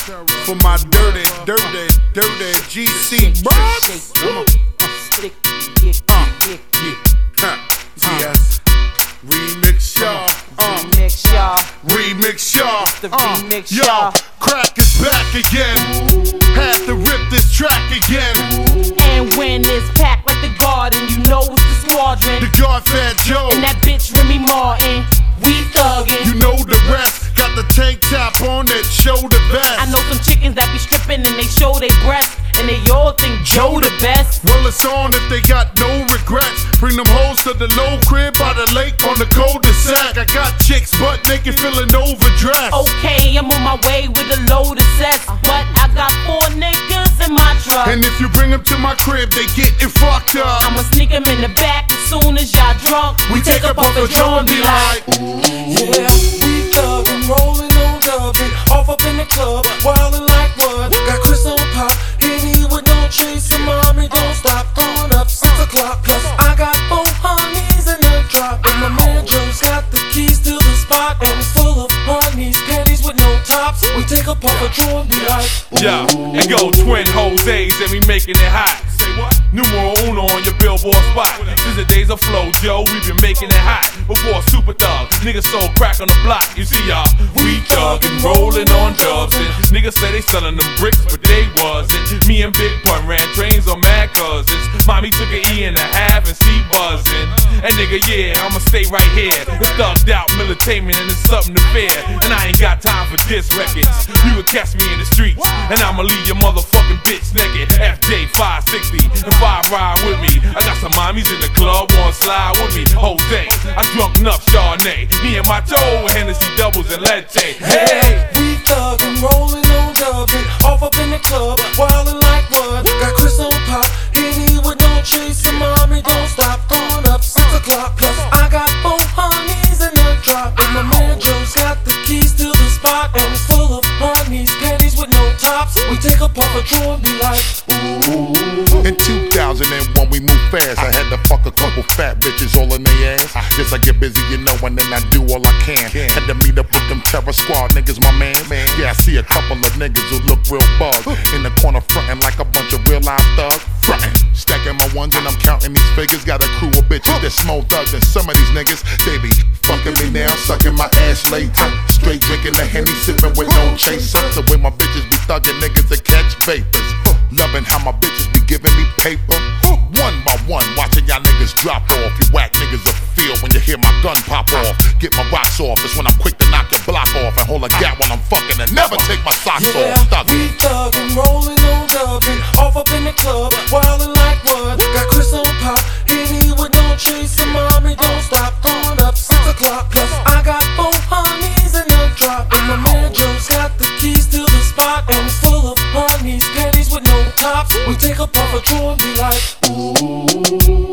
for my dirty, dirty, dirty GC. Yes. Remix y'all. Uh. Remix, y'all. Remix y'all. Uh. remix, Yo, y'all. crack is back again. Had to rip this track again. And when it's packed like the garden, they show they breasts. And they all think Joe the best. Well, it's on if they got no regrets. Bring them hoes to the low crib by the lake on the cul-de-sac. I got chicks butt naked, feeling overdressed. Okay, I'm on my way with a load of sex, But I got four niggas in my truck. And if you bring them to my crib, they getting fucked up. I'ma sneak them in the back as soon as y'all drunk. We take up off the draw and be like, Ooh, Yeah, We take up off a draw and be like, Yeah, and go twin Jose's and we making it hot. Numero uno on your billboard spot. Since the days of flow, Joe, we been making it hot. Before Super Thug, niggas sold crack on the block. You see, y'all, we thuggin', rollin' on dubs. And niggas say they sellin' them bricks, but they wasn't. Me and Big Pun ran trains on mad cousins. Mommy took an E and a half and she buzzin'. And nigga, yeah, I'ma stay right here. It's thugged out, militainment, and it's something to fear. And I ain't got time for diss records. You can catch me in the streets, and I'ma leave your motherfucking bitch naked. FJ 560 and five ride with me. I got some mommies in the club, want slide with me. Whole day, I drunk enough Chardonnay. Me and my toe, Hennessy doubles and Leche. Hey, we thuggin', rollin' on dubbin', off up in the club, wildin' like what? Got Cris on pop, Henny with no chaser, mommy We take a puff of and be like, In 2001, we moved fast. I had to fuck a couple fat bitches all in their ass. Yes, I get busy, you know, and then I do all I can. Had to meet up with them terror squad niggas, my man. Man. Yeah, I see a couple of niggas who look real bug. In the corner, frontin' like a bunch of real life thugs. Frontin', stacking my ones and I'm counting these figures. Got a crew of bitches that's more thugs than some of these niggas. They be fucking me now, sucking my ass later. Straight drinking the henny, sipping with no chaser. The way my bitches be thugging niggas to catch vapors. Loving how my bitches be giving me paper. One by one, niggas drop off. You whack niggas will feel when you hear my gun pop off. Get my rocks off, it's when I'm quick to knock your block off. And hold a gap when I'm fucking and never take my socks Yeah, off. we Thuggin'. rollin' on dubbin', off up in the club, wildin' like what? Got Cris on pop, Henny with no chaser, mommy don't stop, throwing tops. We take a puff of draw and be like, ooh.